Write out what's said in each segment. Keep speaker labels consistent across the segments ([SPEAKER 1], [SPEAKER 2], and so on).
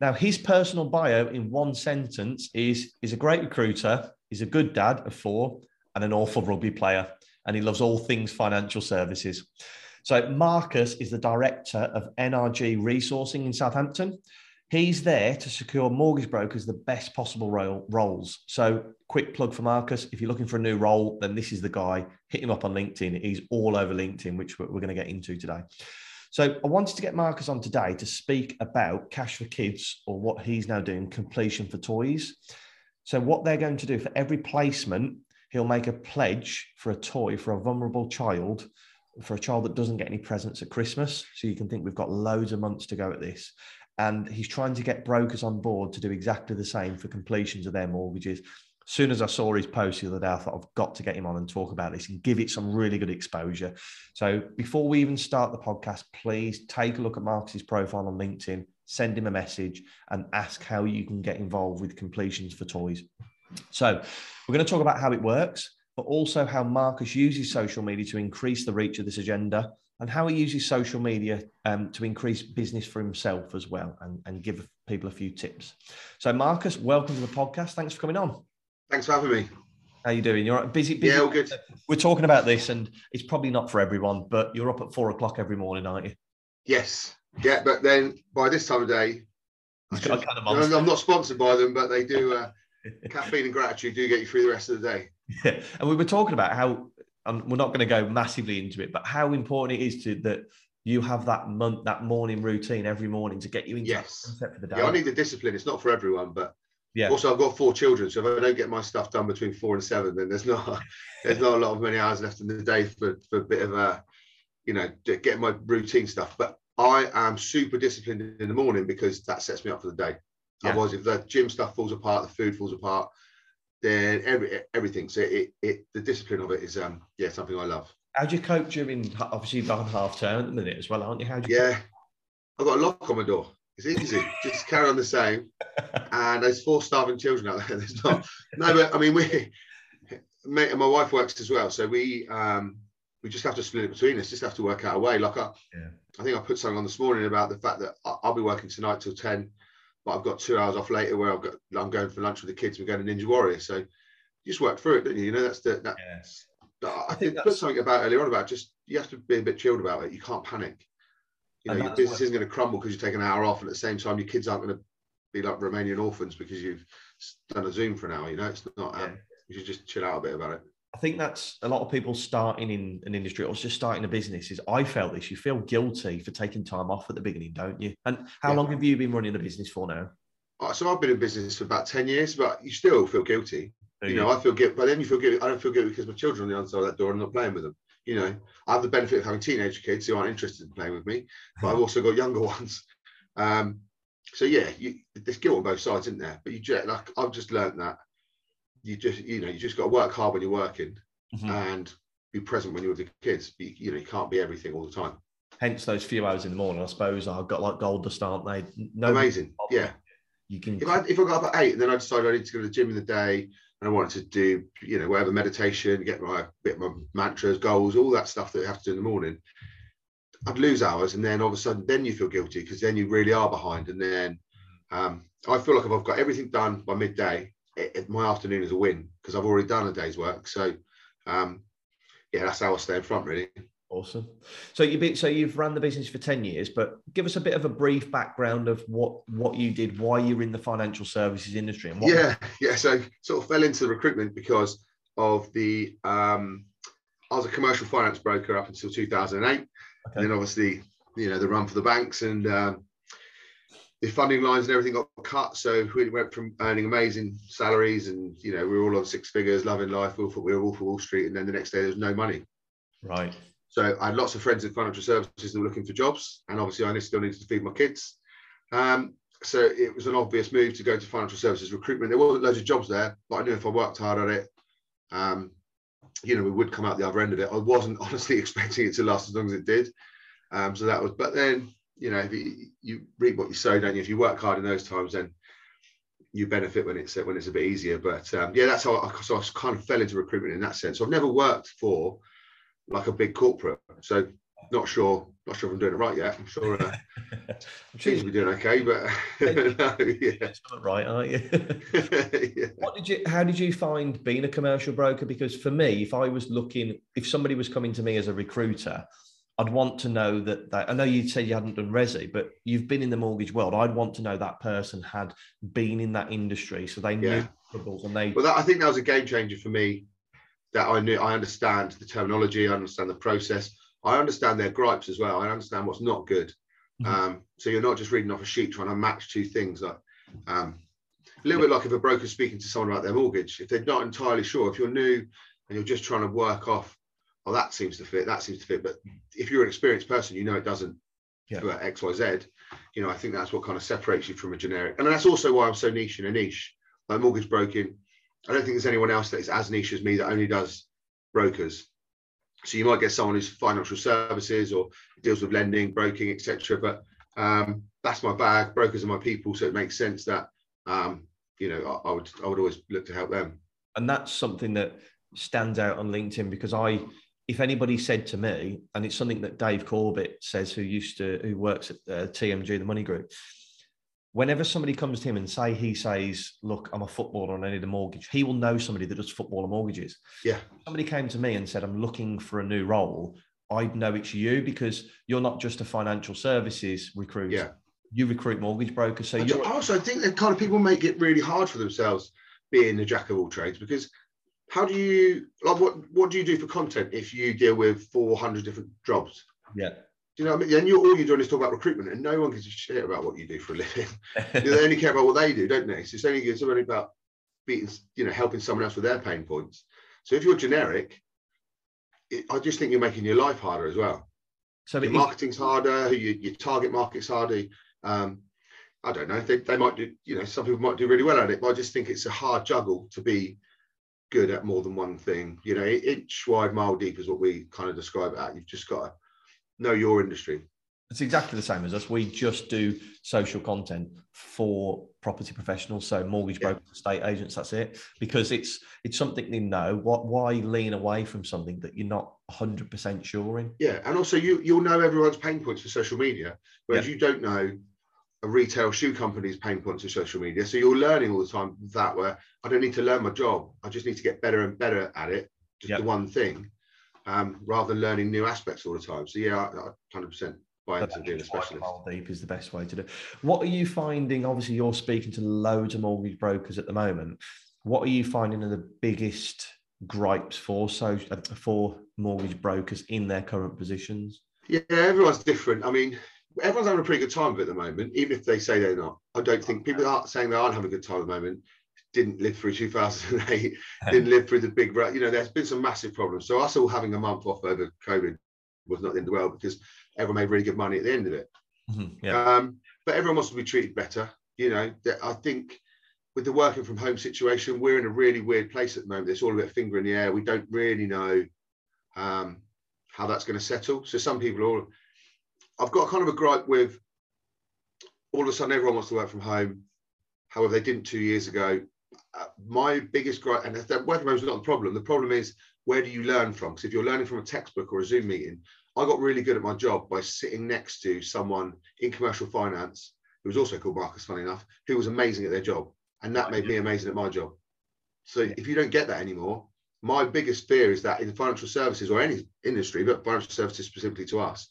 [SPEAKER 1] Now, his personal bio in one sentence is he's a great recruiter, he's a good dad of four, and an awful rugby player. And he loves all things financial services. So, Marcus is the director of NRG Resourcing in Southampton. He's there to secure mortgage brokers the best possible role, roles. So, quick plug for Marcus if you're looking for a new role, then this is the guy. Hit him up on LinkedIn. He's all over LinkedIn, which we're going to get into today. So I wanted to get Marcus on today to speak about Cash for Kids or what he's now doing, completion for toys. So what they're going to do for every placement, he'll make a pledge for a toy for a vulnerable child, for a child that doesn't get any presents at Christmas. So you can think we've got loads of months to go at this. And he's trying to get brokers on board to do exactly the same for completions of their mortgages soon as I saw his post the other day, I thought I've got to get him on and talk about this and give it some really good exposure. So before we even start the podcast, please take a look at Marcus's profile on LinkedIn, send him a message, and ask how you can get involved with completions for toys. So we're going to talk about how it works, but also how Marcus uses social media to increase the reach of this agenda. And how he uses social media um, to increase business for himself as well and, and give people a few tips. So, Marcus, welcome to the podcast. Thanks for coming on.
[SPEAKER 2] Thanks for having me.
[SPEAKER 1] How you doing? You're busy, busy.
[SPEAKER 2] Yeah, all good.
[SPEAKER 1] We're talking about this, and it's probably not for everyone, but you're up at four o'clock every morning, aren't you?
[SPEAKER 2] Yes. Yeah, but then by this time of day, should, kind of I'm not sponsored by them, but they do. Uh, caffeine and gratitude do get you through the rest of the day.
[SPEAKER 1] Yeah, and we were talking about how, and we're not going to go massively into it, but how important it is to that you have that month, that morning routine every morning to get you into
[SPEAKER 2] yes. for the day. Yeah, I need the discipline. It's not for everyone, but
[SPEAKER 1] yeah.
[SPEAKER 2] Also, I've got four children, so if I don't get my stuff done between four and seven, then there's not there's not a lot of many hours left in the day for for a bit of a, you know, getting my routine stuff. But I am super disciplined in the morning because that sets me up for the day. Yeah. Otherwise, if the gym stuff falls apart, the food falls apart, then every everything. So it it the discipline of it is um yeah something I love.
[SPEAKER 1] How do you cope during obviously you've on half term at the minute as well, aren't you? How do
[SPEAKER 2] you yeah, cope? I've got a lock on my door. It's easy. Just carry on the same. And there's four starving children out there. There's not. No, but I mean, we, mate, and my wife works as well. So we, um, we just have to split it between us. Just have to work out a way. Like I, yeah. I think I put something on this morning about the fact that I'll be working tonight till ten, but I've got two hours off later where I've got I'm going for lunch with the kids. We're going to Ninja Warrior. So you just work through it, don't you? You know, that's the that. Yes. I, I think put something about earlier on about just you have to be a bit chilled about it. You can't panic you know, your business isn't going to crumble because you take an hour off, and at the same time, your kids aren't going to be like Romanian orphans because you've done a Zoom for an hour. You know, it's not. Um, You should just chill out a bit about it.
[SPEAKER 1] I think that's a lot of people starting in an industry or just starting a business. Is I felt this. You feel guilty for taking time off at the beginning, don't you? And how yeah. long have you been running a business for now?
[SPEAKER 2] Uh, so I've been in business for about ten years, but you still feel guilty. You, you know, I feel guilty, but then you feel guilty. I don't feel guilty because my children are on the other side of that door and I'm not playing with them you know, I have the benefit of having teenage kids who aren't interested in playing with me, but I've also got younger ones. Um, so yeah, you, there's guilt on both sides, isn't there? But you just like I've just learned that you just you know you just got to work hard when you're working mm-hmm. and be present when you're with the kids. You, you know you can't be everything all the time.
[SPEAKER 1] Hence those few hours in the morning, I suppose. I've got like gold dust, aren't they?
[SPEAKER 2] No Amazing, yeah. You can. If I if I got up at eight and then I decided I need to go to the gym in the day I wanted to do, you know, whatever meditation, get my bit my mantras, goals, all that stuff that you have to do in the morning. I'd lose hours, and then all of a sudden, then you feel guilty because then you really are behind. And then um, I feel like if I've got everything done by midday, it, it, my afternoon is a win because I've already done a day's work. So um, yeah, that's how I stay in front, really.
[SPEAKER 1] Awesome. So you be, so you've run the business for ten years, but give us a bit of a brief background of what what you did, why you're in the financial services industry, and what.
[SPEAKER 2] Yeah, yeah. So sort of fell into the recruitment because of the. Um, I was a commercial finance broker up until 2008, okay. and then obviously you know the run for the banks and um, the funding lines and everything got cut. So we went from earning amazing salaries and you know we were all on six figures, loving life. We thought we were all for Wall Street, and then the next day there was no money.
[SPEAKER 1] Right.
[SPEAKER 2] So I had lots of friends in financial services that were looking for jobs, and obviously I still needed to feed my kids. Um, so it was an obvious move to go to financial services recruitment. There wasn't loads of jobs there, but I knew if I worked hard at it, um, you know, we would come out the other end of it. I wasn't honestly expecting it to last as long as it did. Um, so that was, but then, you know, if you, you reap what you sow, don't you? If you work hard in those times, then you benefit when it's when it's a bit easier. But um, yeah, that's how I, so I kind of fell into recruitment in that sense. So I've never worked for like a big corporate. So not sure, not sure if I'm doing it right yet. I'm sure. Uh, I'm sure you'll be doing okay, but no,
[SPEAKER 1] yeah, right, aren't you? yeah. What did you? How did you find being a commercial broker? Because for me, if I was looking, if somebody was coming to me as a recruiter, I'd want to know that, that I know you said you hadn't done resi, but you've been in the mortgage world. I'd want to know that person had been in that industry, so they knew yeah. troubles and they.
[SPEAKER 2] Well, that, I think that was a game changer for me. That I knew, I understand the terminology, I understand the process, I understand their gripes as well. I understand what's not good. Mm-hmm. Um, so you're not just reading off a sheet trying to match two things. Like um, a little bit like if a broker's speaking to someone about their mortgage, if they're not entirely sure, if you're new and you're just trying to work off oh, that seems to fit, that seems to fit. But if you're an experienced person, you know it doesn't yeah. for X, Y, Z. You know, I think that's what kind of separates you from a generic. And that's also why I'm so niche in a niche. Like mortgage broking, I don't think there's anyone else that is as niche as me that only does brokers. So you might get someone who's financial services or deals with lending, broking, etc. But um, that's my bag. Brokers are my people, so it makes sense that um, you know I, I would I would always look to help them.
[SPEAKER 1] And that's something that stands out on LinkedIn because I if anybody said to me, and it's something that Dave Corbett says, who used to who works at uh, TMG, the Money Group, whenever somebody comes to him and say he says, "Look, I'm a footballer and I need a mortgage," he will know somebody that does football footballer mortgages.
[SPEAKER 2] Yeah.
[SPEAKER 1] If somebody came to me and said, "I'm looking for a new role," I'd know it's you because you're not just a financial services recruiter.
[SPEAKER 2] Yeah.
[SPEAKER 1] You recruit mortgage brokers. So
[SPEAKER 2] you also I think that kind of people make it really hard for themselves being the jack of all trades because how do you like what what do you do for content if you deal with 400 different jobs
[SPEAKER 1] yeah
[SPEAKER 2] you know what I mean? And you all you're doing is talk about recruitment, and no one gives a shit about what you do for a living. they only care about what they do, don't they? So it's only it's only about beating, you know, helping someone else with their pain points. So if you're generic, it, I just think you're making your life harder as well. So your marketing's harder, your, your target market's harder. Um, I don't know. They, they might do, you know, some people might do really well at it, but I just think it's a hard juggle to be good at more than one thing. You know, inch wide, mile deep is what we kind of describe it at. You've just got to know your industry.
[SPEAKER 1] It's exactly the same as us. We just do social content for property professionals, so mortgage brokers, estate agents. That's it, because it's it's something they know. What why lean away from something that you're not 100 percent sure in?
[SPEAKER 2] Yeah, and also you you'll know everyone's pain points for social media, whereas yeah. you don't know a retail shoe company's pain points of social media. So you're learning all the time that where I don't need to learn my job. I just need to get better and better at it. Just yep. the one thing, um, rather than learning new aspects all the time. So yeah, 100% buy into being a specialist.
[SPEAKER 1] Deep is the best way to do. What are you finding? Obviously, you're speaking to loads of mortgage brokers at the moment. What are you finding are the biggest gripes for so for mortgage brokers in their current positions?
[SPEAKER 2] Yeah, everyone's different. I mean, everyone's having a pretty good time of it at the moment, even if they say they're not. I don't think people are saying they aren't having a good time at the moment. Didn't live through 2008, didn't live through the big, you know, there's been some massive problems. So us all having a month off over COVID was not the end of the world because everyone made really good money at the end of it. Mm-hmm, yeah. um, but everyone wants to be treated better. You know, I think with the working from home situation, we're in a really weird place at the moment. It's all a bit finger in the air. We don't really know um, how that's going to settle. So some people are all I've got kind of a gripe with all of a sudden everyone wants to work from home. However, they didn't two years ago. Uh, my biggest gripe, and that working from home is not the problem. The problem is where do you learn from? Because if you're learning from a textbook or a Zoom meeting, I got really good at my job by sitting next to someone in commercial finance who was also called Marcus, funny enough, who was amazing at their job. And that made me amazing at my job. So if you don't get that anymore, my biggest fear is that in financial services or any industry, but financial services specifically to us,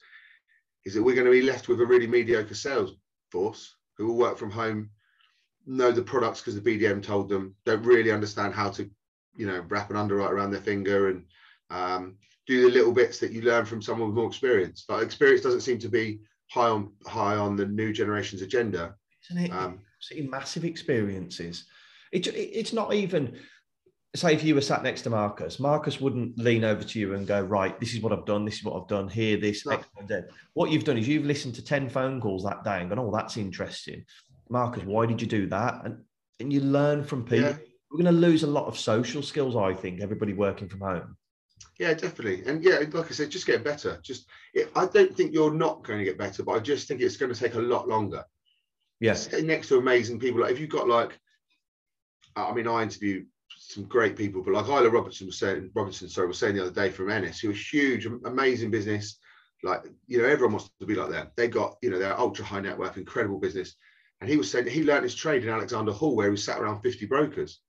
[SPEAKER 2] is that we're going to be left with a really mediocre sales force who will work from home, know the products because the BDM told them, don't really understand how to, you know, wrap an underwrite around their finger and um, do the little bits that you learn from someone with more experience. But experience doesn't seem to be high on high on the new generation's agenda.
[SPEAKER 1] Isn't it? Um, massive experiences. It, it, it's not even say if you were sat next to Marcus, Marcus wouldn't lean over to you and go, right, this is what I've done, this is what I've done, here, this, no. X, y, Z. What you've done is you've listened to 10 phone calls that day and gone, oh, that's interesting. Marcus, why did you do that? And and you learn from people.
[SPEAKER 2] Yeah.
[SPEAKER 1] We're going to lose a lot of social skills, I think. Everybody working from home.
[SPEAKER 2] Yeah, definitely. And yeah, like I said, just get better. Just it, I don't think you're not going to get better, but I just think it's going to take a lot longer.
[SPEAKER 1] Yes.
[SPEAKER 2] Sitting next to amazing people, like if you've got like, I mean, I interview some great people, but like Islay Robertson was saying, Robinson, sorry, was saying the other day from Enness, who was huge, amazing business. Like, you know, everyone wants to be like them. They got, you know, they're ultra high net worth, incredible business. And he was saying he learned his trade in Alexander Hall, where he sat around 50 brokers.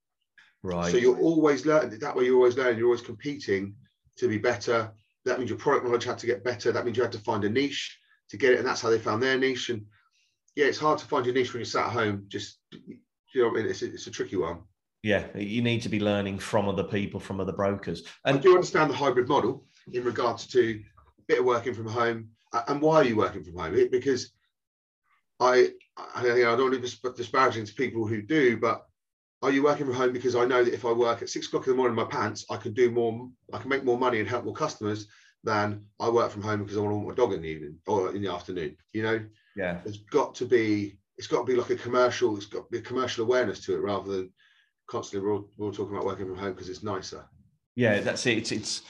[SPEAKER 1] Right.
[SPEAKER 2] So you're always learning that way. You're always learning. You're always competing to be better. That means your product knowledge had to get better. That means you had to find a niche to get it, and that's how they found their niche. And yeah, it's hard to find your niche when you're sat at home. Just you know, I mean, it's a, it's a tricky one.
[SPEAKER 1] Yeah, you need to be learning from other people, from other brokers.
[SPEAKER 2] And I do understand the hybrid model in regards to a bit of working from home. And why are you working from home? Because I, I, I don't want to be disparaging to people who do, but are you working from home because I know that if I work at six o'clock in the morning in my pants, I can do more, I can make more money and help more customers than I work from home because I want to walk my dog in the evening or in the afternoon. You know,
[SPEAKER 1] yeah,
[SPEAKER 2] it's got to be, it's got to be like a commercial, it's got to be a commercial awareness to it rather than constantly we're all, we're all talking about working from home because it's nicer.
[SPEAKER 1] Yeah, that's it. It's, it's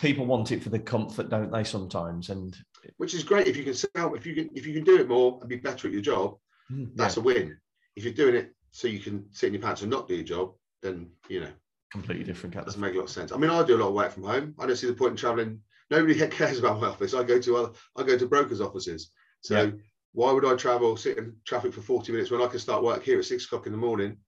[SPEAKER 1] people want it for the comfort, don't they? Sometimes, and
[SPEAKER 2] which is great if you can sell, if you can, if you can do it more and be better at your job, mm, that's yeah. a win. If you're doing it so you can sit in your pants and not do your job, then you know
[SPEAKER 1] completely different.
[SPEAKER 2] That doesn't make a lot of sense. I mean, I do a lot of work from home. I don't see the point in traveling. Nobody cares about my office. I go to other, I go to brokers' offices. So yeah. why would I travel, sit in traffic for 40 minutes when I can start work here at six o'clock in the morning,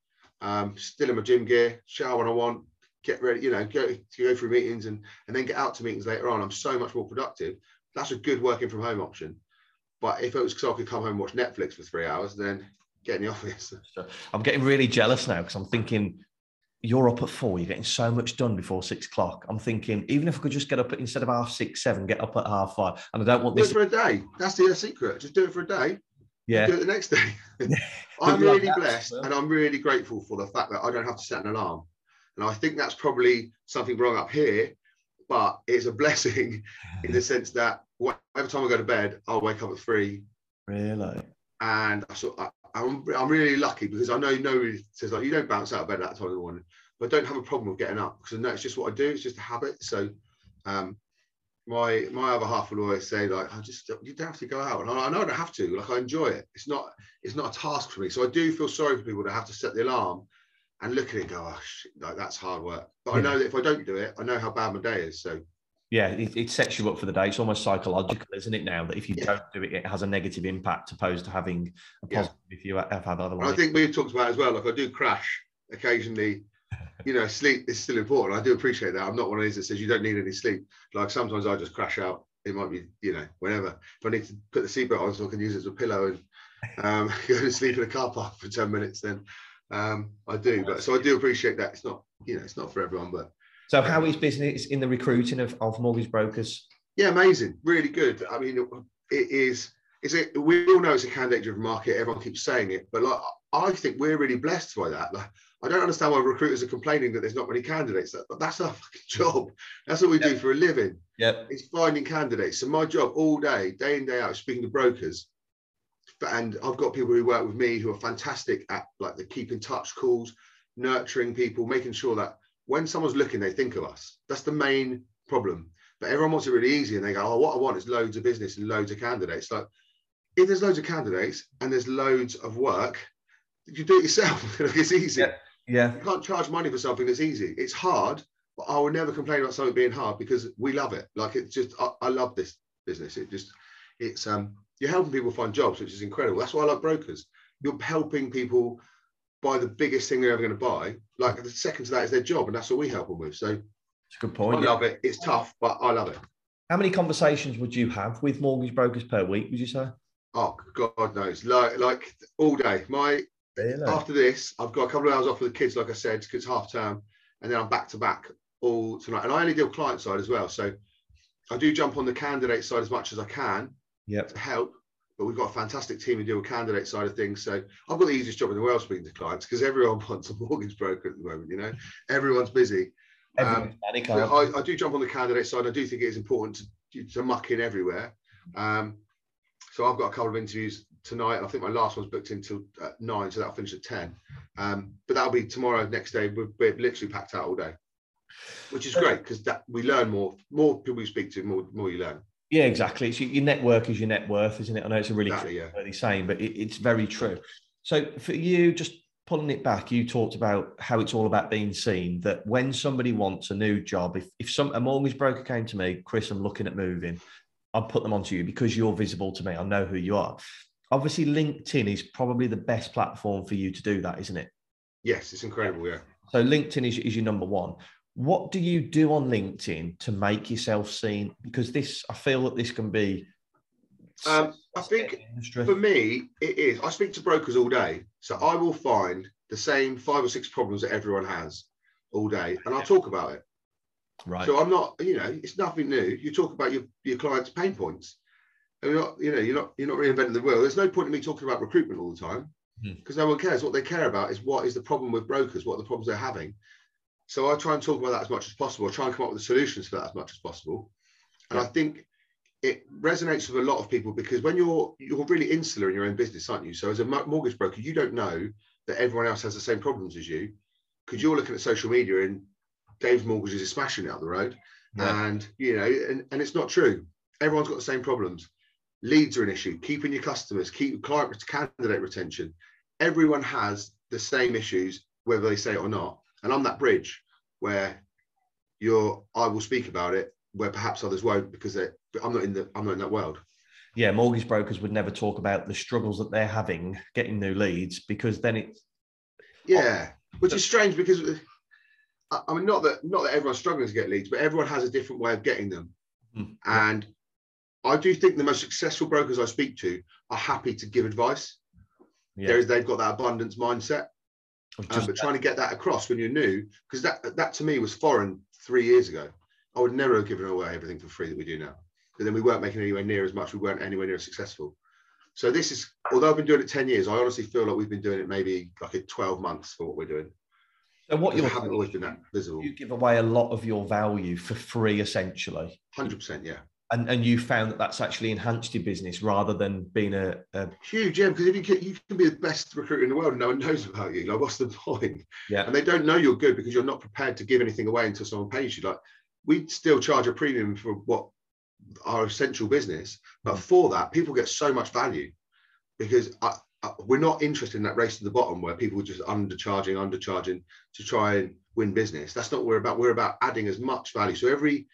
[SPEAKER 2] um, still in my gym gear, shower when I want, get ready, you know, go to go through meetings and and then get out to meetings later on. I'm so much more productive. That's a good working from home option. But if it was because I could come home and watch Netflix for three hours, then get in the office.
[SPEAKER 1] I'm getting really jealous now because I'm thinking you're up at four, you're getting so much done before six o'clock. I'm thinking, even if I could just get up at, instead of half six, seven, get up at half five. And I don't want
[SPEAKER 2] do
[SPEAKER 1] this
[SPEAKER 2] for a day. That's the secret. Just do it for a day.
[SPEAKER 1] Yeah.
[SPEAKER 2] Do it the next day. I'm really blessed and I'm really grateful for the fact that I don't have to set an alarm. And I think that's probably something wrong up here, but it's a blessing in the sense that every time I go to bed, I'll wake up at three.
[SPEAKER 1] Really?
[SPEAKER 2] And I sort of, I'm, I'm really lucky because I know nobody says like you don't bounce out of bed at that time in the morning, but I don't have a problem with getting up because I know it's just what I do. It's just a habit. So, um, my my other half will always say like I just you don't have to go out, and I, I know I don't have to. Like I enjoy it. It's not it's not a task for me. So I do feel sorry for people that have to set the alarm and look at it go, oh, shit, like that's hard work. But yeah. I know that if I don't do it, I know how bad my day is. So
[SPEAKER 1] yeah, it, it, sets you up for the day. It's almost psychological, isn't it? Now that if you yeah. don't do it, it has a negative impact opposed to having a positive yeah. if you have had otherwise.
[SPEAKER 2] I think we've talked about as well. Like I do crash occasionally. You know, sleep is still important. I do appreciate that. I'm not one of these that says you don't need any sleep. Like sometimes I just crash out. It might be, you know, whenever. If I need to put the seatbelt on so I can use it as a pillow and um, go to sleep in a car park for 10 minutes, then um, I do. But so I do appreciate that. It's not, you know, it's not for everyone, but
[SPEAKER 1] so, how is business in the recruiting of, of mortgage brokers?
[SPEAKER 2] Yeah, amazing, really good. I mean, it is. Is it? We all know it's a candidate-driven market. Everyone keeps saying it, but like, I think we're really blessed by that. Like, I don't understand why recruiters are complaining that there's not many candidates. But that's our fucking job. That's what we yep. do for a living.
[SPEAKER 1] Yeah,
[SPEAKER 2] it's finding candidates. So my job all day, day in day out, speaking to brokers. And I've got people who work with me who are fantastic at like the keep in touch calls, nurturing people, making sure that when someone's looking, they think of us. That's the main problem. But everyone wants it really easy and they go, oh, what I want is loads of business and loads of candidates. Like, if there's loads of candidates and there's loads of work, you do it yourself. it's easy.
[SPEAKER 1] Yeah. yeah.
[SPEAKER 2] You can't charge money for something that's easy. It's hard, but I will never complain about something being hard because we love it. Like, it's just, I, I love this business. It just, it's, um, you're helping people find jobs, which is incredible. That's why I like brokers. You're helping people buy the biggest thing they're ever going to buy. Like the second to that is their job, and that's what we help them with. So
[SPEAKER 1] it's a good point.
[SPEAKER 2] I love it. It's tough, but I love it.
[SPEAKER 1] How many conversations would you have with mortgage brokers per week? Would you say?
[SPEAKER 2] Oh God knows, like like all day. My really? after this, I've got a couple of hours off with the kids, like I said, because it's half term, and then I'm back to back all tonight. And I only deal client side as well, so I do jump on the candidate side as much as I can.
[SPEAKER 1] Yep.
[SPEAKER 2] To help, but we've got a fantastic team to deal with candidate side of things. So I've got the easiest job in the world speaking to clients because everyone wants a mortgage broker at the moment. You know, everyone's busy. Um, I, I, do jump on the candidate side. I do think it is important to, to muck in everywhere. Um, so I've got a couple of interviews tonight. I think my last one's booked until uh, nine, so that'll finish at ten. Um, but that'll be tomorrow, next day. We're, we're literally packed out all day, which is great because that we learn more. More people you speak to, more more you learn.
[SPEAKER 1] Yeah, exactly. It's your, your network is your net worth, isn't it? I know it's a really
[SPEAKER 2] Exactly, yeah.
[SPEAKER 1] early saying, but it, it's very true. So for you, just pulling it back, you talked about how it's all about being seen. That when somebody wants a new job, if if some a mortgage broker came to me, Chris, I'm looking at moving, I'd put them onto you because you're visible to me. I know who you are. Obviously, LinkedIn is probably the best platform for you to do that, isn't it?
[SPEAKER 2] Yes, it's incredible. Yeah.
[SPEAKER 1] So LinkedIn is, is your number one. What do you do on LinkedIn to make yourself seen? Because this, I feel that this can be.
[SPEAKER 2] Um, I think
[SPEAKER 1] industry.
[SPEAKER 2] For me, it is. I speak to brokers all day, so I will find the same five or six problems that everyone has all day, and I'll talk about it.
[SPEAKER 1] right.
[SPEAKER 2] So I'm not, you know, it's nothing new. You talk about your, your clients' pain points. And you're not, you know, you're not you're not reinventing the wheel. There's no point in me talking about recruitment all the time
[SPEAKER 1] Hmm.
[SPEAKER 2] because no one cares. What they care about is what is the problem with brokers, what are the problems they're having. So I try and talk about that as much as possible. I try and come up with the solutions for that as much as possible. And I think it resonates with a lot of people because when you're you're really insular in your own business, aren't you? So as a mortgage broker, you don't know that everyone else has the same problems as you because you're looking at social media and Dave's mortgages is smashing it up the road,
[SPEAKER 1] Yeah.
[SPEAKER 2] and you know, and, and it's not true. Everyone's got the same problems. Leads are an issue. Keeping your customers, keep client candidate retention. Everyone has the same issues, whether they say it or not. And I'm that bridge where you're. I will speak about it, where perhaps others won't because I'm not in the. I'm not in that world.
[SPEAKER 1] yeah, mortgage brokers would never talk about the struggles that they're having getting new leads because then it's
[SPEAKER 2] Yeah, which is strange because I mean, not that not that everyone's struggling to get leads, but everyone has a different way of getting them.
[SPEAKER 1] Hmm.
[SPEAKER 2] And I do think the most successful brokers I speak to are happy to give advice.
[SPEAKER 1] yeah,
[SPEAKER 2] There is they've got that abundance mindset, um,
[SPEAKER 1] just
[SPEAKER 2] but trying to get that across when you're new, because that that to me was foreign three years ago. I would never have given away everything for free that we do now. But then we weren't making anywhere near as much. We weren't anywhere near as successful. So this is, although I've been doing it 10 years, I honestly feel like we've been doing it maybe like a 12 months for what we're doing.
[SPEAKER 1] so what you're
[SPEAKER 2] haven't always been that visible.
[SPEAKER 1] you give away a lot of your value for free essentially.
[SPEAKER 2] 100%, yeah.
[SPEAKER 1] And, and you found that that's actually enhanced your business rather than being a, a
[SPEAKER 2] Huge, yeah, because if you can, you can be the best recruiter in the world and no one knows about you. Like, what's the point?
[SPEAKER 1] yeah
[SPEAKER 2] And they don't know you're good because you're not prepared to give anything away until someone pays you. Like, we still charge a premium for what our essential business, but mm. for that, people get so much value because I, I, we're not interested in that race to the bottom where people are just undercharging, undercharging to try and win business. That's not what we're about. We're about adding as much value. So every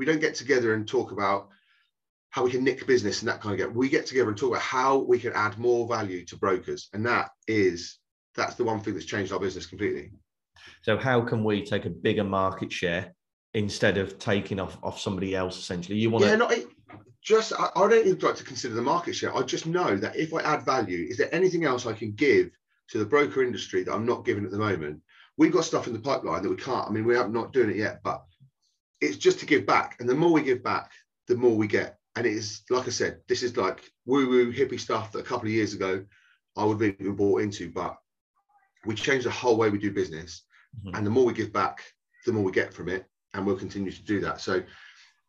[SPEAKER 2] we don't get together and talk about how we can nick business and that kind of get. We get together and talk about how we can add more value to brokers, and that is that's the one thing that's changed our business completely.
[SPEAKER 1] So how can we take a bigger market share instead of taking off off somebody else? Essentially, you want
[SPEAKER 2] Yeah,
[SPEAKER 1] to.
[SPEAKER 2] not just I, I don't even like to consider the market share. I just know that if I add value, is there anything else I can give to the broker industry that I'm not giving at the moment? We've got stuff in the pipeline that we can't. I mean, we are not doing it yet, but it's just to give back. And the more we give back, the more we get. And it is like I said, this is like woo-woo hippie stuff that a couple of years ago I would have been bought into, but we changed the whole way we do business.
[SPEAKER 1] Mhm.
[SPEAKER 2] And the more we give back, the more we get from it. And we'll continue to do that. So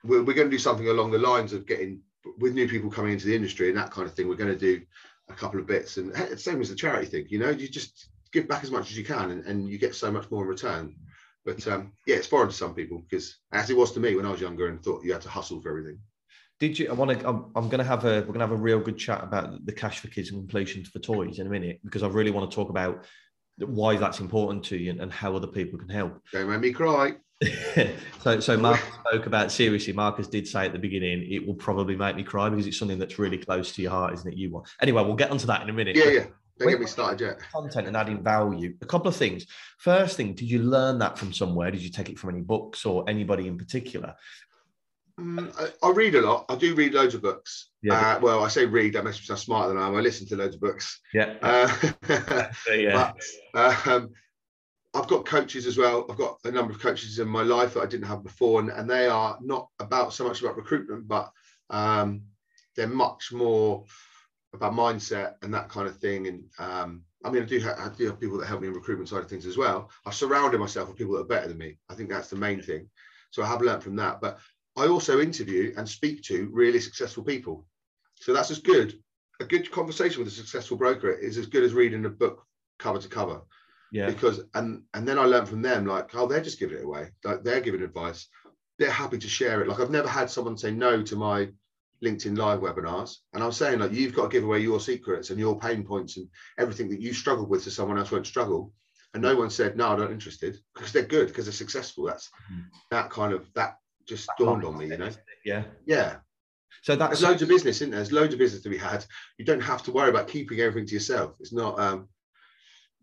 [SPEAKER 2] we're, we're going to do something along the lines of getting with new people coming into the industry and that kind of thing. We're going to do a couple of bits and hey, it's the same as the charity thing, you know, you just give back as much as you can and, and you get so much more in return. But um, yeah, it's foreign to some people because as it was to me when I was younger and thought you had to hustle for everything.
[SPEAKER 1] Did you? I want to. I'm, I'm going to have a. We're going to have a real good chat about the cash for kids and completions for toys in a minute because I really want to talk about why that's important to you and, and how other people can help.
[SPEAKER 2] Don't make me cry.
[SPEAKER 1] so, so Marcus spoke about seriously. Marcus did say at the beginning, it will probably make me cry because it's something that's really close to your heart, isn't it? You want. Anyway, we'll get onto that in a minute.
[SPEAKER 2] Yeah, yeah. Don't
[SPEAKER 1] Wait,
[SPEAKER 2] get me started yet.
[SPEAKER 1] Content and adding value. A couple of things. First thing, did you learn that from somewhere? Did you take it from any books or anybody in particular?
[SPEAKER 2] Mm, I, I read a lot. I do read loads of books.
[SPEAKER 1] Yeah.
[SPEAKER 2] Uh, well, I say read. That makes me sound smarter than I am. I listen to loads of books.
[SPEAKER 1] Yeah.
[SPEAKER 2] Uh,
[SPEAKER 1] yeah.
[SPEAKER 2] But um, I've got coaches as well. I've got a number of coaches in my life that I didn't have before, and, and they are not about so much about recruitment, but um, they're much more about mindset and that kind of thing. And um, I mean, I do, have, I do have people that help me in recruitment side of things as well. I've surrounded myself with people that are better than me. I think that's the main thing. So I have learned from that. But I also interview and speak to really successful people. So that's as good a good conversation with a successful broker is as good as reading a book cover to cover.
[SPEAKER 1] Yeah.
[SPEAKER 2] Because and and then I learned from them like, oh, they're just giving it away. Like they're giving advice. They're happy to share it. Like I've never had someone say no to my LinkedIn live webinars. And I'm saying like you've got to give away your secrets and your pain points and everything that you struggled with so someone else won't struggle. And no one said, no, I'm not interested because they're good, because they're successful. That's
[SPEAKER 1] Mhm.
[SPEAKER 2] that kind of that just dawned on me, you know.
[SPEAKER 1] Yeah.
[SPEAKER 2] Yeah.
[SPEAKER 1] So that's
[SPEAKER 2] There's loads of business, isn't there? There's loads of business to be had. You don't have to worry about keeping everything to yourself. It's not um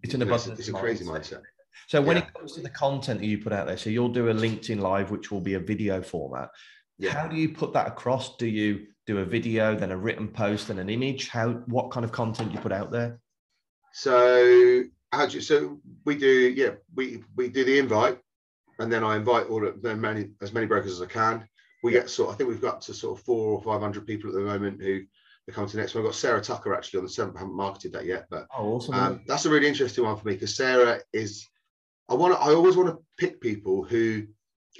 [SPEAKER 1] it's an
[SPEAKER 2] you know, it's,
[SPEAKER 1] abundance.
[SPEAKER 2] it's a crazy mindset.
[SPEAKER 1] So when
[SPEAKER 2] Yeah.
[SPEAKER 1] it comes to the content that you put out there, so you'll do a LinkedIn live, which will be a video format.
[SPEAKER 2] Yeah.
[SPEAKER 1] How do you put that across? Do you do a video, then a written post, and an image? How what kind of content you put out there?
[SPEAKER 2] So how do you, so we do yeah we we do the invite and then I invite all of them many as many brokers as I can. We get sort I think we've got to sort of four or five hundred people at the moment who are coming to the next one. I've got Sarah Tucker actually on the seventh. I haven't marketed that yet, but
[SPEAKER 1] Oh, awesome.
[SPEAKER 2] um, that's a really interesting one for me because Sarah is I want I always want to pick people who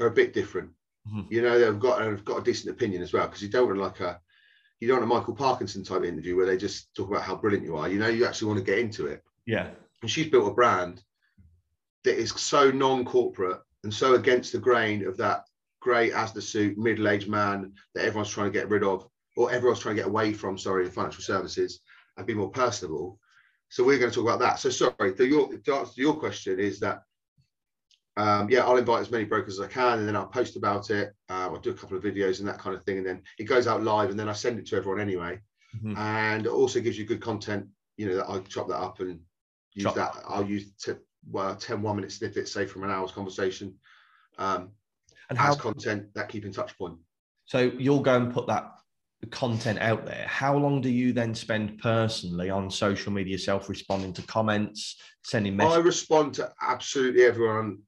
[SPEAKER 2] are a bit different.
[SPEAKER 1] Mhm.
[SPEAKER 2] You know, they've got have got a decent opinion as well because you don't want like a you don't want a Michael Parkinson type interview where they just talk about how brilliant you are. You know, you actually want to get into it
[SPEAKER 1] yeah.
[SPEAKER 2] and she's built a brand that is so non-corporate and so against the grain of that grey as the suit middle-aged man that everyone's trying to get rid of or everyone's trying to get away from sorry in financial services and be more personable so we're going to talk about that so sorry the, your, to answer to your question is that um, yeah, I'll invite as many brokers as I can, and then I'll post about it. Uh, I'll do a couple of videos and that kind of thing, and then it goes out live, and then I send it to everyone anyway.
[SPEAKER 1] Mhm.
[SPEAKER 2] And it also gives you good content. You know, that I chop that up and use
[SPEAKER 1] Chop.
[SPEAKER 2] that. I'll use t- well, 10 one minute snippets, say from an hour's conversation, um,
[SPEAKER 1] And how
[SPEAKER 2] as content that keep in touch point.
[SPEAKER 1] so you'll go and put that content out there. How long do you then spend personally on social media, self responding to comments, sending messages?
[SPEAKER 2] I respond to absolutely everyone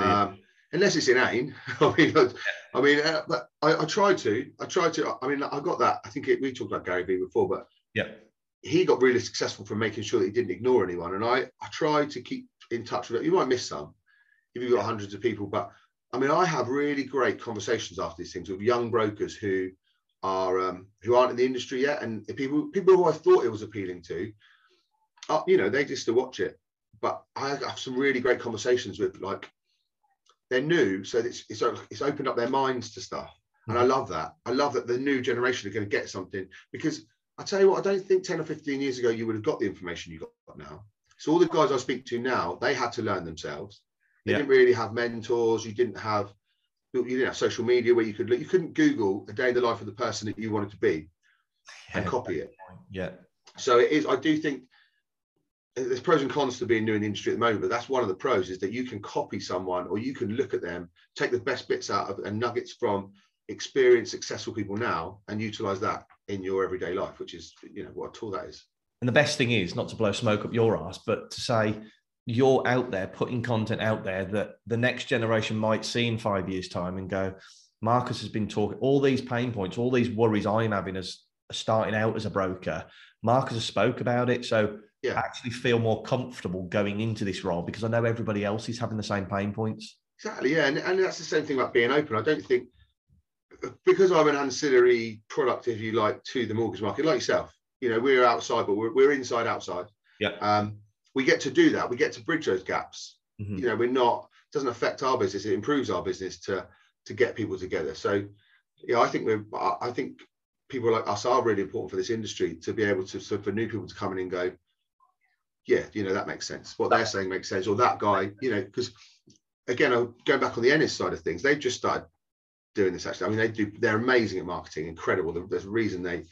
[SPEAKER 2] um, unless it's inane. I mean, I, I mean, uh, but I, I try to. I try to. I mean, I got that. I think it, we talked about Gary Vee before, but
[SPEAKER 1] yeah.
[SPEAKER 2] he got really successful from making sure that he didn't ignore anyone. And I, I try to keep in touch with it. You might miss some if you've got hundreds of people, but I mean, I have really great conversations after these things with young brokers who are um, who aren't in the industry yet, and people people who I thought it was appealing to, uh, you know, they just to watch it. But I have some really great conversations with like they're new, so it's it's, it's opened up their minds to stuff, and I mm-hmm. love that. I love that the new generation are going to get something because I tell you what, I don't think ten or fifteen years ago you would have got the information you got now. So all the guys I speak to now, they had to learn themselves. They
[SPEAKER 1] Yeah.
[SPEAKER 2] didn't really have mentors. You didn't have you didn't have social media where you could look. You couldn't Google a day in the life of the person that you wanted to be and copy it.
[SPEAKER 1] Yeah.
[SPEAKER 2] So it is. I do think there's pros and cons to being new in the industry at the moment, but that's one of the pros is that you can copy someone or you can look at them, take the best bits out of and nuggets from experienced, successful people now, and utilize that in your everyday life, which is you know what a tool that is.
[SPEAKER 1] And the best thing is not to blow smoke up your ass, but to say you're out there putting content out there that the next generation might see in five years' time and go, Marcus has been talking all these pain points, all these worries I'm having as starting out as a broker. Marcus has spoke about it. So
[SPEAKER 2] Yeah.
[SPEAKER 1] I actually feel more comfortable going into this role because I know everybody else is having the same pain points.
[SPEAKER 2] Exactly, yeah, and, and that's the same thing about being open. I don't think because I'm an ancillary product, if you like, to the mortgage market, like yourself. You know, we're outside, but we're, we're inside outside.
[SPEAKER 1] Yeah.
[SPEAKER 2] Um, we get to do that. We get to bridge those gaps.
[SPEAKER 1] Mhm.
[SPEAKER 2] You know, we're not doesn't affect our business. It improves our business to to get people together. So, yeah, I think we're. I I think people like us are really important for this industry to be able to so for new people to come in and go, yeah, you know, that makes sense. What they're saying makes sense. Or that guy, you know, because again, going back on the Enness side of things, they've just started doing this actually. I mean, they do, they're amazing at marketing, incredible. There's a reason they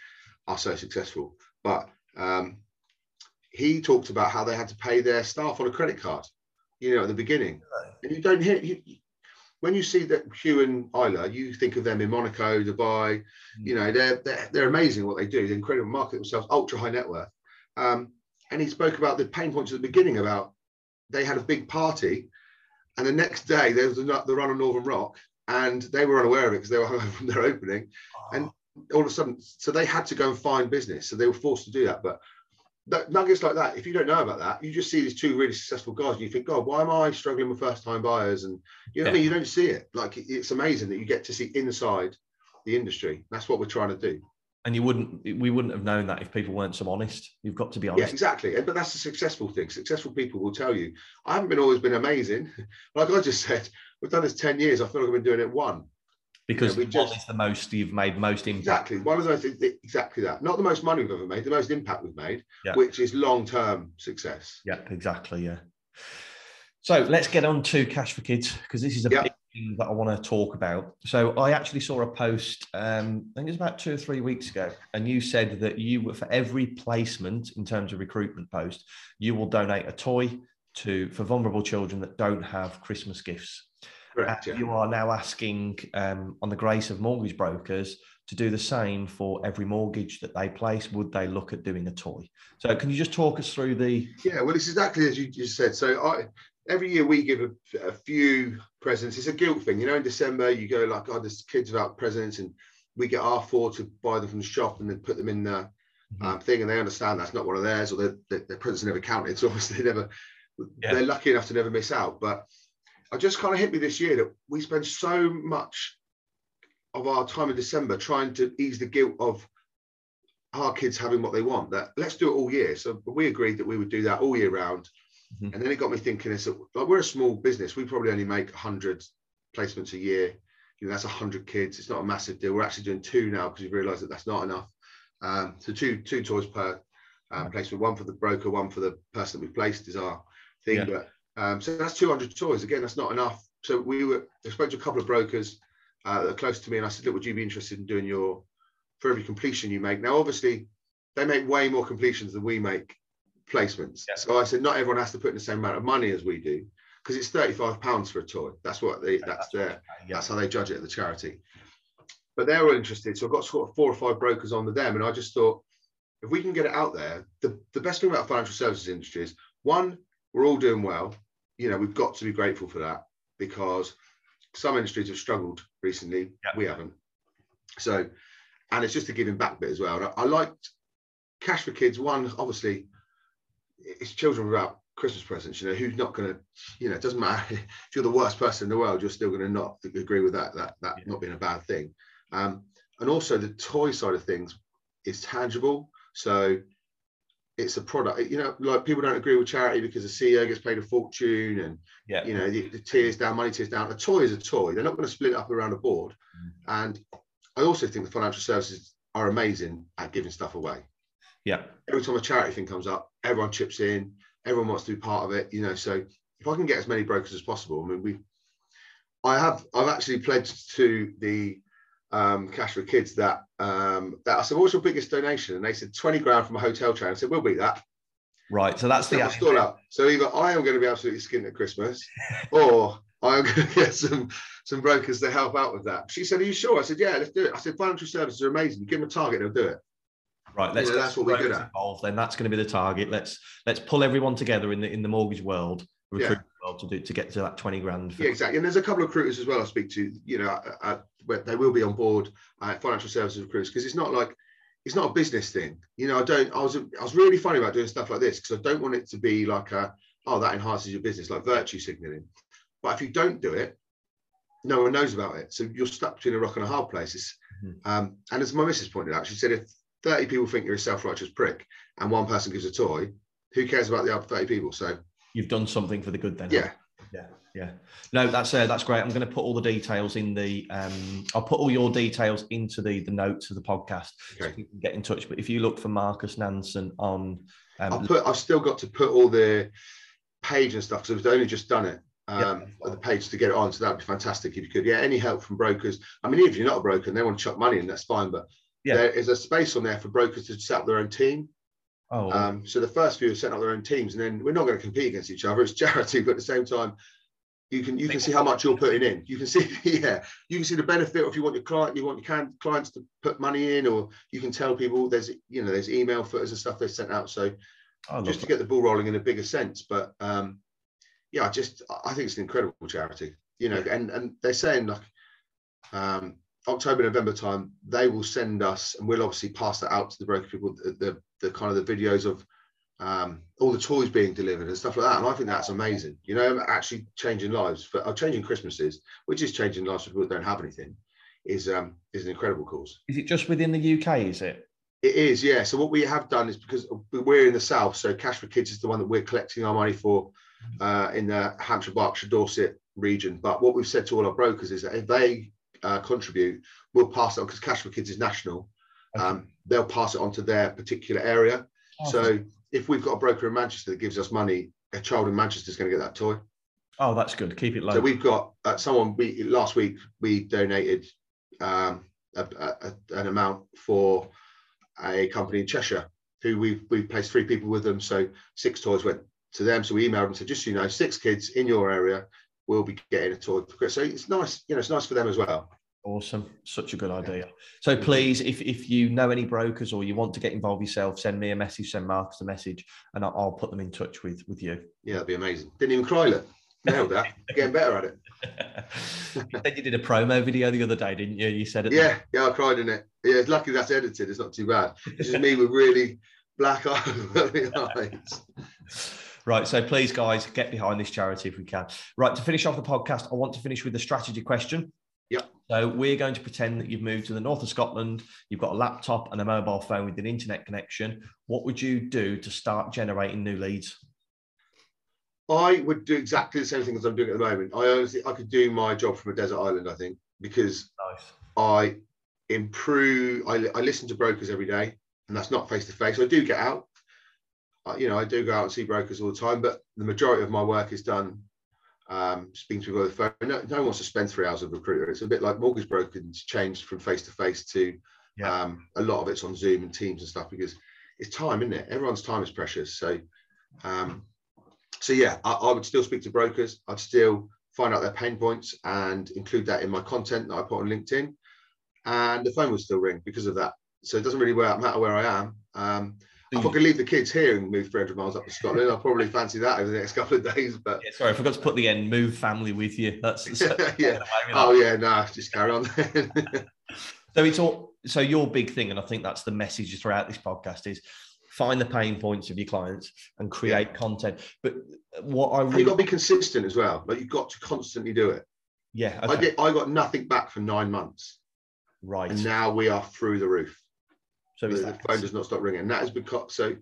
[SPEAKER 2] are so successful. But um, he talked about how they had to pay their staff on a credit card, you know, at the beginning. And you don't hear, you, when you see that Hugh and Islay, you think of them in Monaco, Dubai, you know, they're, they're, they're amazing what they do. They're incredible market themselves, ultra high net worth. Um, and he spoke about the pain points at the beginning about they had a big party and the next day there was the, run on Northern Rock and they were unaware of it because they were hungover from their opening. And all of a sudden, so they had to go and find business. So they were forced to do that. But that, nuggets like that, if you don't know about that, you just see these two really successful guys and you think, God, why am I struggling with first time buyers? And you know what I mean? You don't see it. Like it's amazing that you get to see inside the industry. That's what we're trying to do.
[SPEAKER 1] And you wouldn't, we wouldn't have known that if people weren't so honest. You've got to be
[SPEAKER 2] Yeah,
[SPEAKER 1] honest.
[SPEAKER 2] exactly. But that's a successful thing. Successful people will tell you. I haven't been always been amazing. Like I just said, we've done this 10 years. I feel like I've been doing it one.
[SPEAKER 1] because
[SPEAKER 2] we
[SPEAKER 1] one
[SPEAKER 2] just-
[SPEAKER 1] is the most you've made most impact.
[SPEAKER 2] Exactly. One of those exactly that. Not the most money we've ever made, the most impact we've made,
[SPEAKER 1] Yeah.
[SPEAKER 2] which is long term success.
[SPEAKER 1] Yeah, exactly. Yeah. So let's get on to Cash for Kids because this is a
[SPEAKER 2] Yeah.
[SPEAKER 1] big thing that I want to talk about. So I actually saw a post, um, I think it was about two or three weeks ago, and you said that you, were- for every placement in terms of recruitment post, you will donate a toy to for vulnerable children that don't have Christmas gifts.
[SPEAKER 2] Correct. Yeah.
[SPEAKER 1] You are now asking, um, on the grace of mortgage brokers, to do the same for every mortgage that they place. Would they look at doing a toy? So can you just talk us through the?
[SPEAKER 2] Yeah, well, it's exactly as you just said. So I every year we give a, a few presents. It's a guilt thing, you know. In December, you go like, "Oh, there's kids without presents," and we get our four to buy them from the shop and then put them in the um, thing, and they understand that's not one of theirs, or their, their, their presents never counted. So obviously, they never
[SPEAKER 1] Yeah.
[SPEAKER 2] they're lucky enough to never miss out. But I just kind of hit me this year that we spend so much of our time in December trying to ease the guilt of our kids having what they want. That let's do it all year. So we agreed that we would do that all year round.
[SPEAKER 1] Mhm.
[SPEAKER 2] And then it got me thinking: that like we're a small business, we probably only make hundred placements a year. You know, that's hundred kids. It's not a massive deal. We're actually doing two now because we've realised that that's not enough. Um, so two two toys per
[SPEAKER 1] Right.
[SPEAKER 2] placement, one for the broker, one for the person that we placed is our thing.
[SPEAKER 1] Yeah.
[SPEAKER 2] But um, so that's 200 toys. Again, that's not enough. So we were, I spoke to a couple of brokers uh, that are close to me, and I said, look, would you be interested in doing your, for every completion you make? Now, obviously, they make way more completions than we make placements.
[SPEAKER 1] Yeah.
[SPEAKER 2] So I said, not everyone has to put in the same amount of money as we do, because it's 35 pounds for a toy. That's what they, that's their,
[SPEAKER 1] Yeah.
[SPEAKER 2] that's how they judge it at the charity. But they're all interested. So I've got sort of four or five brokers on with them. And I just thought, if we can get it out there, the, the best thing about the financial services industry is one, we're all doing well. You know, we've got to be grateful for that because some industries have struggled recently. We haven't. So, and it's just a giving back bit as well. And I, I liked Cash for Kids. One, obviously, it's children without Christmas presents. You know, who's not going to, you know, it doesn't matter if you're the worst person in the world, you're still going to not agree with that, that, that
[SPEAKER 1] Yeah.
[SPEAKER 2] not being a bad thing. Um, and also the toy side of things is tangible. So it's a product, you know, like people don't agree with charity because the CEO gets paid a fortune and,
[SPEAKER 1] Yeah.
[SPEAKER 2] you know, the, the tears down, money tears down. A toy is a toy. They're not going to split it up around a board.
[SPEAKER 1] Mm.
[SPEAKER 2] And I also think the financial services are amazing at giving stuff away.
[SPEAKER 1] Yeah.
[SPEAKER 2] Every time a charity thing comes up, everyone chips in, everyone wants to be part of it, you know. So if I can get as many brokers as possible, I mean, we, I have, I've actually pledged to the um, Cash for Kids that um, that I said, "What's your biggest donation?" And they said twenty grand from a hotel chain. I said, "We'll beat that."
[SPEAKER 1] Right. So that's
[SPEAKER 2] Set
[SPEAKER 1] the
[SPEAKER 2] out. So either I am going to be absolutely skint at Christmas, or I am going to get some some brokers to help out with that. She said, "Are you sure?" I said, "Yeah, let's do it." I said, "Financial services are amazing. You give them a target, they'll do it."
[SPEAKER 1] Right, let's
[SPEAKER 2] Yeah,
[SPEAKER 1] get
[SPEAKER 2] that's what we're good at.
[SPEAKER 1] involved. Then that's going to be the target. Let's let's pull everyone together in the in the mortgage world, recruitment world, to do to get to that twenty grand. for-
[SPEAKER 2] Yeah, exactly. And there's a couple of recruiters as well I speak to. You know, uh, uh, where they will be on board uh, financial services recruiters because it's not like it's not a business thing. You know, I don't. I was I was really funny about doing stuff like this because I don't want it to be like a oh that enhances your business like virtue signaling. But if you don't do it, no one knows about it. So you're stuck between a rock and a hard place. It's,
[SPEAKER 1] Mhm.
[SPEAKER 2] um, and as my missus pointed out, she said if 30 people think you're a self-righteous prick and one person gives a toy, who cares about the other 30 people? So
[SPEAKER 1] You've done something for the good then.
[SPEAKER 2] yeah,
[SPEAKER 1] Yeah, yeah. No, that's uh, that's great. I'm going to put all the details in the. Um, I'll put all your details into the the notes of the podcast, so you can get in touch. But if you look for Marcus Nansen on,
[SPEAKER 2] I'll
[SPEAKER 1] um,
[SPEAKER 2] put. I've still got to put all the page and stuff because I've only just done it. Um, the page to get it on, so that'd be fantastic if you could. Yeah, any help from brokers. I mean, even if you're not a broker and they want to chuck money in, that's fine. But
[SPEAKER 1] Yeah.
[SPEAKER 2] there is a space on there for brokers to set up their own team.
[SPEAKER 1] oh,
[SPEAKER 2] Um, so the first few are setting up their own teams, and then we're not going to compete against each other. It's charity, but at the same time, you can you can see how much you're putting in. You can see, yeah, you can see the benefit. If you want your client, you want your can, clients to put money in, or you can tell people there's you know there's email footers and stuff they sent out. So just to
[SPEAKER 1] that.
[SPEAKER 2] get the ball rolling in a bigger sense. But um, yeah, I just I think it's an incredible charity, you know, and and they're saying like um, October November time they will send us, and we'll obviously pass that out to the broker people, the the, the kind of the videos of um, all the toys being delivered and stuff like that. And I think that's amazing, you know, actually changing lives for uh, changing Christmases, which is changing lives for people that don't have anything. is um, is an incredible cause.
[SPEAKER 1] Is it just within the UK? Is it?
[SPEAKER 2] It is, yeah. So what we have done is because we're in the south, so Cash for Kids is the one that we're collecting our money for uh, in the Hampshire, Berkshire, Dorset region. But what we've said to all our brokers is that if they uh, contribute, we'll pass it on because Cash for Kids is national. Um, they'll pass it on to their particular area. Oh, so if we've got a broker in Manchester that gives us money, a child in Manchester is going to get that toy.
[SPEAKER 1] Oh, that's good. Keep it low.
[SPEAKER 2] So we've got uh, someone. We last week we donated um, a, a, an amount for a company in Cheshire who we've we placed three people with them. So six toys went to them. So we emailed them and said, just so you know, six kids in your area will be getting a Chris. So it's nice, you know, it's nice for them as well.
[SPEAKER 1] Awesome. Such a good idea. So mm-hmm. please, if, if you know any brokers or you want to get involved yourself, send me a message, send Marcus a message, and I'll, I'll put them in touch with, with you.
[SPEAKER 2] Yeah, that'd be amazing. Didn't even cry it. Nailed that. Getting better at it.
[SPEAKER 1] you said you did a promo video the other day, didn't you? You said it.
[SPEAKER 2] Yeah, yeah, I cried in it. Yeah, it's lucky that's edited. It's not too bad. It's just me with really black eyes.
[SPEAKER 1] Right. So please, guys, get behind this charity if we can. Right. To finish off the podcast, I want to finish with a strategy question.
[SPEAKER 2] Yeah.
[SPEAKER 1] So we're going to pretend that you've moved to the north of Scotland. You've got a laptop and a mobile phone with an internet connection. What would you do to start generating new leads?
[SPEAKER 2] I would do exactly the same thing as I'm doing at the moment. I honestly, I could do my job from a desert island. I think because nice. I improve. I, I listen to brokers every day, and that's not face to face. I do get out. You know, I do go out and see brokers all the time, but the majority of my work is done um, speaking to people on the phone. No, no, one wants to spend three hours with a recruiter. It's a bit like mortgage brokers changed from face to face to yeah. um, a lot of it's on Zoom and Teams and stuff because it's time, isn't it? Everyone's time is precious. So, um, so yeah, I, I, would still speak to brokers. I'd still find out their pain points and include that in my content that I put on LinkedIn. And the phone would still ring because of that. So it doesn't really matter where I am. If I could leave the kids here and move 300 miles up to Scotland, I'll probably fancy that over the next couple of days. But
[SPEAKER 1] yeah, sorry, I forgot to put the end. Move family with you. That's
[SPEAKER 2] yeah. Oh yeah, no, nah, just carry on.
[SPEAKER 1] so it's all. So your big thing, and I think that's the message throughout this podcast is find the pain points of your clients and create yeah. content. But what I
[SPEAKER 2] really... you've got to be consistent as well. Like you've got to constantly do it.
[SPEAKER 1] Yeah,
[SPEAKER 2] okay. I did. I got nothing back for nine months.
[SPEAKER 1] Right.
[SPEAKER 2] And now we are through the roof. So the, the phone does not stop ringing. And that is because so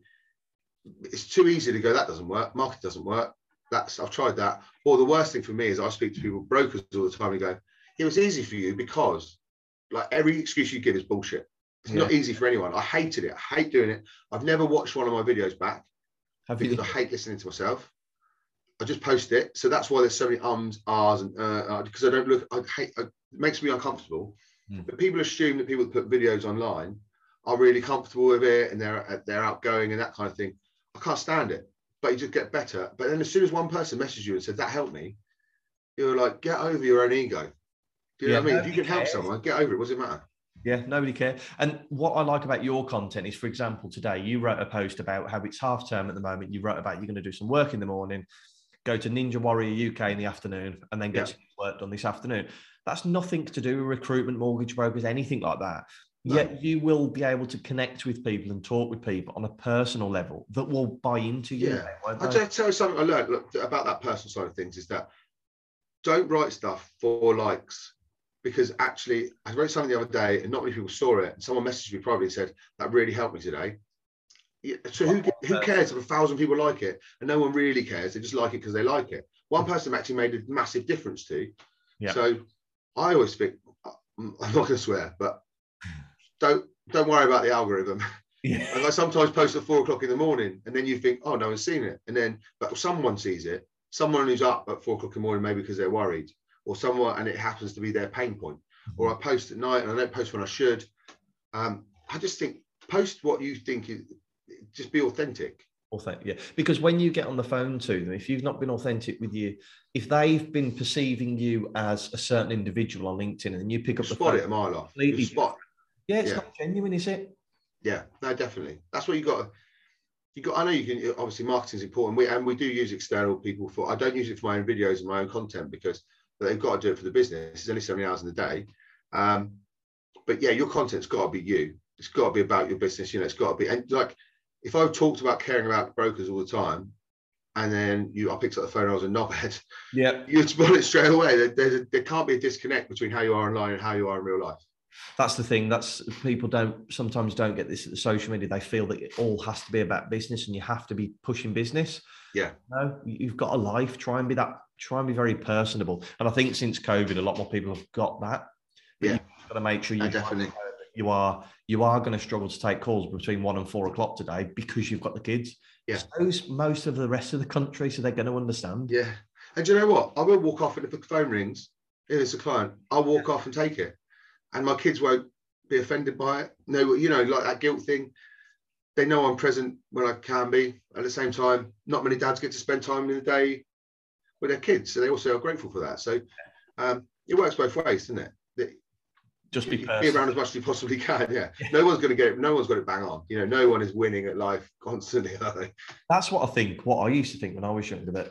[SPEAKER 2] it's too easy to go, that doesn't work, market doesn't work. That's I've tried that. Or the worst thing for me is I speak to people, brokers all the time, and go, it was easy for you because like every excuse you give is bullshit. It's yeah. not easy for anyone. I hated it. I hate doing it. I've never watched one of my videos back Have because you? I hate listening to myself. I just post it. So that's why there's so many ums, ahs, and uh, because uh, I don't look, I hate, it makes me uncomfortable. Mm. But people assume that people that put videos online are really comfortable with it and they're uh, they're outgoing and that kind of thing. I can't stand it, but you just get better. But then as soon as one person messages you and said that helped me, you're like, get over your own ego. Do you yeah, know what I mean? If you can help someone, get over it. What does it matter?
[SPEAKER 1] Yeah, nobody cares. And what I like about your content is, for example, today you wrote a post about how it's half term at the moment. You wrote about you're going to do some work in the morning, go to Ninja Warrior UK in the afternoon, and then get yeah. work done this afternoon. That's nothing to do with recruitment, mortgage brokers, anything like that. No. Yet you will be able to connect with people and talk with people on a personal level that will buy into you.
[SPEAKER 2] Yeah. I'll tell you something I learned look, about that personal side of things is that don't write stuff for likes because actually I wrote something the other day and not many people saw it. And Someone messaged me probably and said that really helped me today. So who, who cares if a thousand people like it and no one really cares? They just like it because they like it. One person actually made a massive difference to. Yeah. So I always think I'm not going to swear, but don't don't worry about the algorithm. Yeah. And I sometimes post at four o'clock in the morning, and then you think, oh, no one's seen it, and then but someone sees it. Someone who's up at four o'clock in the morning, maybe because they're worried, or someone, and it happens to be their pain point. Mm-hmm. Or I post at night, and I don't post when I should. Um, I just think post what you think is just be authentic.
[SPEAKER 1] Authentic, yeah. Because when you get on the phone to them, if you've not been authentic with you, if they've been perceiving you as a certain individual on LinkedIn, and you pick up
[SPEAKER 2] the
[SPEAKER 1] spot
[SPEAKER 2] phone, it a mile off. Completely spot.
[SPEAKER 1] Yeah, it's yeah. not genuine, is it?
[SPEAKER 2] Yeah, no, definitely. That's what you got. You got. I know you can. Obviously, marketing is important. We and we do use external people for. I don't use it for my own videos and my own content because they've got to do it for the business. It's only so many hours in the day. Um, but yeah, your content's got to be you. It's got to be about your business. You know, it's got to be. And like, if I've talked about caring about brokers all the time, and then you I picked up the phone, I was a knobhead.
[SPEAKER 1] Yeah.
[SPEAKER 2] You'd spot it straight away. There, there can't be a disconnect between how you are online and how you are in real life.
[SPEAKER 1] That's the thing. That's people don't sometimes don't get this at the social media. They feel that it all has to be about business and you have to be pushing business.
[SPEAKER 2] Yeah.
[SPEAKER 1] No, you've got a life. Try and be that. Try and be very personable. And I think since COVID, a lot more people have got that. But
[SPEAKER 2] Yeah.
[SPEAKER 1] you've got to make sure you
[SPEAKER 2] definitely.
[SPEAKER 1] you are you are going to struggle to take calls between one and four o'clock today because you've got the kids.
[SPEAKER 2] Yeah.
[SPEAKER 1] So's most of the rest of the country, so they're going to understand.
[SPEAKER 2] Yeah. And do you know what? I will walk off and if the phone rings, if it's a client, I'll walk off and take it. And my kids won't be offended by it. No, you know, like that guilt thing. They know I'm present when I can be. At the same time, not many dads get to spend time in the day with their kids. So they also are grateful for that. So um, it works both ways, doesn't it?
[SPEAKER 1] Just be personal.
[SPEAKER 2] around as much as you possibly can. Yeah. No one's going to get it. No one's got it bang on. You know, no one is winning at life constantly, are they?
[SPEAKER 1] That's what I think. What I used to think when I was younger that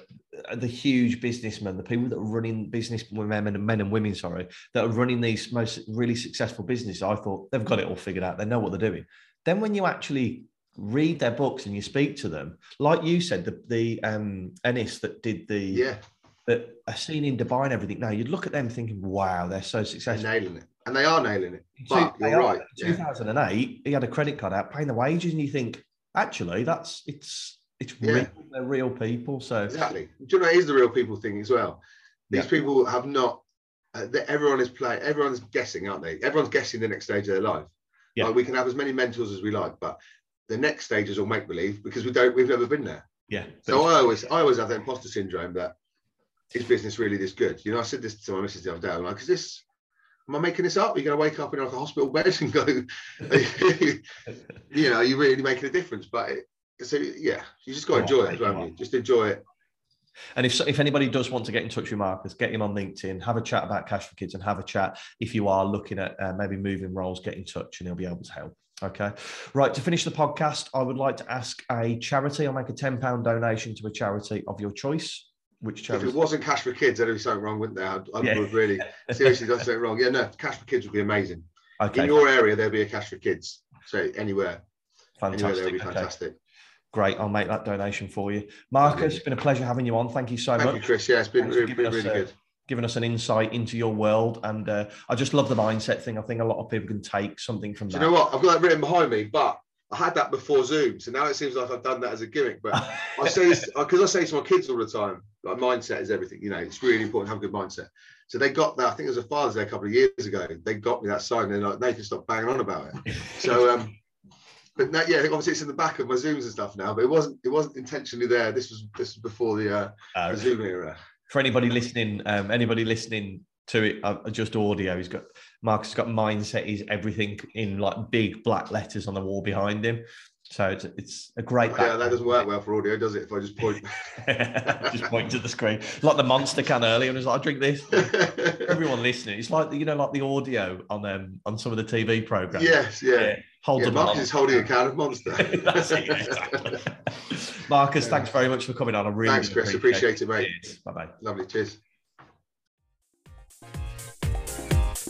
[SPEAKER 1] uh, the huge businessmen, the people that are running business women and men and women, sorry, that are running these most really successful businesses, I thought they've got it all figured out. They know what they're doing. Then when you actually read their books and you speak to them, like you said, the the um Enness that did the
[SPEAKER 2] Yeah.
[SPEAKER 1] that are seen in Dubai and everything. Now you'd look at them thinking, wow, they're so
[SPEAKER 2] They're
[SPEAKER 1] successful.
[SPEAKER 2] nailing it. And they are nailing it. But you're
[SPEAKER 1] are.
[SPEAKER 2] right. Yeah.
[SPEAKER 1] 2008, he had a credit card out paying the wages, and you think, actually, that's it's it's
[SPEAKER 2] Yeah.
[SPEAKER 1] real. They're real people. So
[SPEAKER 2] Exactly. Do you know it is the real people thing as well? These
[SPEAKER 1] Yeah.
[SPEAKER 2] people have not. Uh, everyone is playing. Everyone's guessing, aren't they? Everyone's guessing the next stage of their life.
[SPEAKER 1] Yeah.
[SPEAKER 2] Like we can have as many mentors as we like, but the next stage is all make believe because we don't. We've never been there.
[SPEAKER 1] yeah.
[SPEAKER 2] So I always, I always have that imposter syndrome that is business really this good? You know, I said this to my missus the other day. I'm like, is this? Am I making this up? You're you going to wake up in like a hospital bed and go? you know, you're really making a difference? But it, so yeah, you just got to enjoy it
[SPEAKER 1] I
[SPEAKER 2] as well.
[SPEAKER 1] know.
[SPEAKER 2] haven't you? Just enjoy it.
[SPEAKER 1] And if if anybody does want to get in touch with Marcus, get him on LinkedIn, have a chat about Cash for Kids, and have a chat. If you are looking at uh, maybe moving roles, get in touch, and he'll be able to help. Okay, right. To finish the podcast, I would like to ask a charity. I'll make a ten pound donation to a charity of your choice. Which
[SPEAKER 2] If it wasn't cash for kids, there'd be something wrong, wouldn't there? I, I
[SPEAKER 1] Yeah.
[SPEAKER 2] would really seriously done something wrong. Yeah, no, cash for kids would be amazing.
[SPEAKER 1] Okay,
[SPEAKER 2] In your area, there'd be a cash for kids. So anywhere, anywhere
[SPEAKER 1] fantastic.
[SPEAKER 2] would be
[SPEAKER 1] Okay,
[SPEAKER 2] fantastic.
[SPEAKER 1] Great. I'll make that donation for you, Marcus. It's been a pleasure having you on. Thank you so
[SPEAKER 2] Thank
[SPEAKER 1] much.
[SPEAKER 2] you, Chris. Yeah, it's been
[SPEAKER 1] Thanks
[SPEAKER 2] really,
[SPEAKER 1] us,
[SPEAKER 2] really
[SPEAKER 1] uh,
[SPEAKER 2] good.
[SPEAKER 1] giving us an insight into your world. And uh, I just love the mindset thing. I think a lot of people can take something from
[SPEAKER 2] Do
[SPEAKER 1] that.
[SPEAKER 2] you know what? I've got that written behind me, but I had that before Zoom, so now it seems like I've done that as a gimmick. But I say this because I say to my kids all the time, like mindset is everything. You know, it's really important to have a good mindset. So they got that. I think it was a Father's Day a couple of years ago. They got me that sign. And they're like, Nathan, stop banging on about it. So, um, but no, yeah, obviously it's in the back of my Zooms and stuff now. But it wasn't. It wasn't intentionally there. This was this was before the, uh,
[SPEAKER 1] Uh,
[SPEAKER 2] the Zoom era.
[SPEAKER 1] for anybody listening, um, anybody listening to it, uh, just audio. He's got Marcus has got mindset is everything in like big black letters on the wall behind him. So it's it's a great.
[SPEAKER 2] Yeah, that doesn't work well for audio, does it? If I just point.
[SPEAKER 1] just point to the screen, like the monster can earlier, and it's like I drink this. Everyone listening, it's like you know, like the audio on um on some of the TV programs.
[SPEAKER 2] yes, yeah.
[SPEAKER 1] holds
[SPEAKER 2] Yeah, Marcus
[SPEAKER 1] on.
[SPEAKER 2] is holding a can of Monster.
[SPEAKER 1] That's it, exactly. Marcus, thanks very much for coming on. I really
[SPEAKER 2] Thanks, Chris. Appreciate it, mate.
[SPEAKER 1] Bye bye.
[SPEAKER 2] Lovely. Cheers.